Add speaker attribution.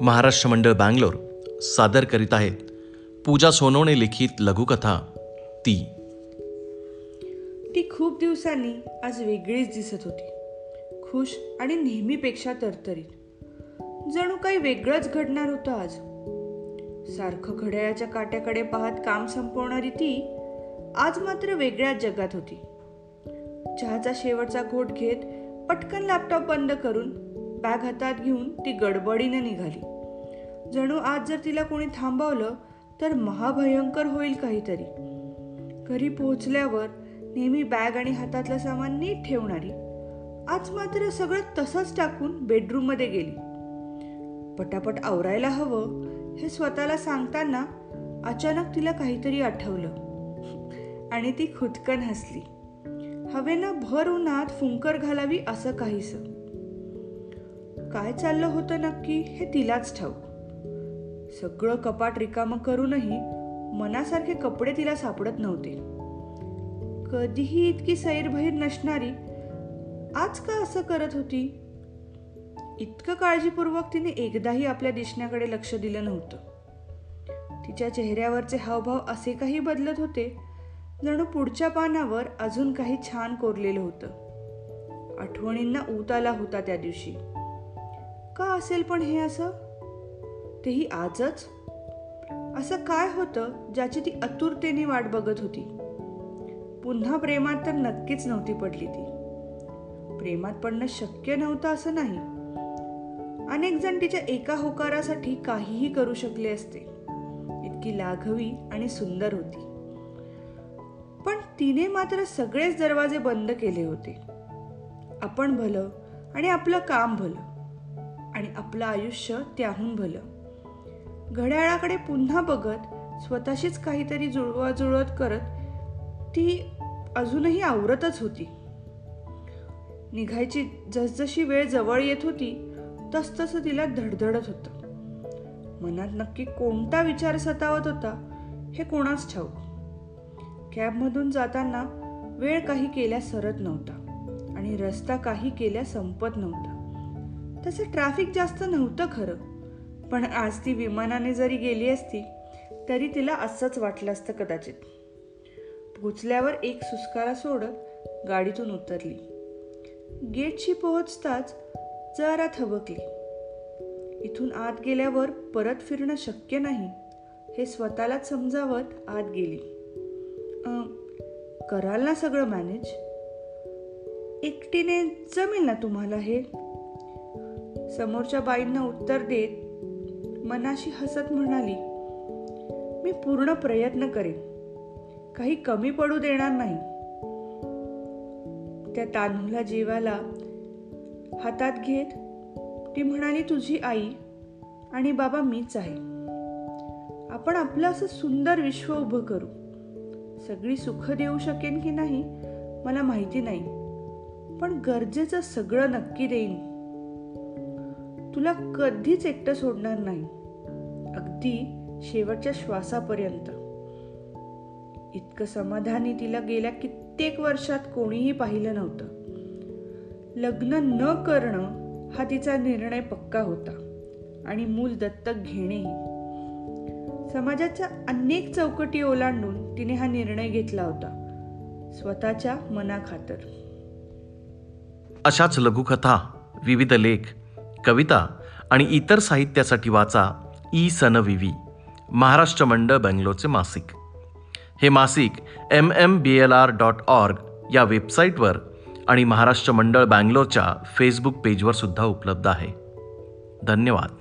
Speaker 1: महाराष्ट्र मंडळ बँगलोर सादर करीत आहेत पूजा सोनवणे लिखित लघुकथा ती.
Speaker 2: ती खूप दिवसांनी आज वेगळीच दिसत होती. खुश आणि नेहमीपेक्षा तरतरीत. जणू काही वेगळंच घडणार होतं आज. सारखं घड्याळाच्या काट्याकडे पाहत काम संपवणारी ती आज मात्र वेगळ्याच जगात होती. चहाचा शेवटचा घोट घेत पटकन लॅपटॉप बंद करून बॅग हातात घेऊन ती गडबडीने निघाली. जणू आज जर तिला कोणी थांबवलं तर महाभयंकर होईल काहीतरी. घरी पोहोचल्यावर नेहमी बॅग आणि हातातलं सामान नीट ठेवणारी आज मात्र सगळं तसंच टाकून बेडरूममध्ये गेली. पटापट आवरायला हवं हे स्वतःला सांगताना अचानक तिला काहीतरी आठवलं. आणि ती खुदकन हसली. हवेनं भर उन्हात फुंकर घालावी असं काहीसं. काय चाललं होतं नक्की हे तिलाच ठाऊक. सगळं कपाट रिकामं करूनही मनासारखे कपडे तिला सापडत नव्हते. कधीही इतकी सैरभैर नसणारी आज का असं करत होती? इतकं काळजीपूर्वक तिने एकदाही आपल्या दिसण्याकडे लक्ष दिलं नव्हतं. तिच्या चेहऱ्यावरचे हावभाव असे काही बदलत होते जणू पुढच्या पानावर अजून काही छान कोरलेलं होतं. आठवणींना ऊत आला होता त्या दिवशी. का असेल पण हे असं? तेही आजच? असं काय होतं ज्याची ती आतुरतेने वाट बघत होती? पुन्हा प्रेमात तर नक्कीच नव्हती पडली ती. प्रेमात पडणं शक्य नव्हतं असं नाही. अनेक जण तिच्या एका होकारासाठी काहीही करू शकले असते. इतकी लाघवी आणि सुंदर होती. पण तिने मात्र सगळेच दरवाजे बंद केले होते. आपण भलं आणि आपलं काम भलं आणि आपलं आयुष्य त्याहून भलं. घड्याळाकडे पुन्हा बघत स्वतःशीच काहीतरी जुळवाजुळवत करत ती अजूनही आवरतच होती. निघायची जसजशी वेळ जवळ येत होती तसतसं तिला धडधडत होतं. मनात नक्की कोणता विचार सतावत होता हे कोणाच ठाऊक. कॅबमधून जाताना वेळ काही केल्या सरत नव्हता आणि रस्ता काही केल्या संपत नव्हता. तसं ट्रॅफिक जास्त नव्हतं खरं. पण आज ती विमानाने जरी गेली असती तरी तिला असंच वाटलं असतं कदाचित. पोचल्यावर एक सुस्कारा सोडत गाडीतून उतरली. गेटशी पोहोचताच जरा थबकली. इथून आत गेल्यावर परत फिरणं शक्य नाही हे स्वतःलाच समजावत आत गेली. कराल ना सगळं मॅनेज? एकटीने जमेल ना तुम्हाला हे? समोरच्या बाईंना उत्तर देत मनाशी हसत म्हणाली मी पूर्ण प्रयत्न करेन. काही कमी पडू देणार नाही. त्या तान्हुला जीवाला हातात घेत ती म्हणाली तुझी आई आणि बाबा मीच आहे. आपण आपलं असं सुंदर विश्व उभं करू. सगळी सुख देऊ शकेन की नाही मला माहिती नाही. पण गरजेचं सगळं नक्की देईन. तुला कधीच एकटं सोडणार नाही. अगदी शेवटच्या श्वासापर्यंत. इतकं समाधानी तिला गेल्या कित्येक वर्षात कोणीही पाहिलं नव्हतं. लग्न न करणं हा तिचा निर्णय पक्का होता आणि मूल दत्तक घेणेही. समाजाच्या अनेक चौकटी ओलांडून तिने हा निर्णय घेतला होता स्वतःच्या मनाखातर.
Speaker 1: अशाच लघुकथा विविध लेख कविता आणि इतर साहित्यासाठी वाचा ई सनविवी महाराष्ट्र मंडळ बँगलोरचे मासिक. हे मासिक M M B L R dot org या वेबसाईटवर आणि महाराष्ट्र मंडळ बँगलोरच्या फेसबुक पेजवर सुद्धा उपलब्ध आहे. धन्यवाद.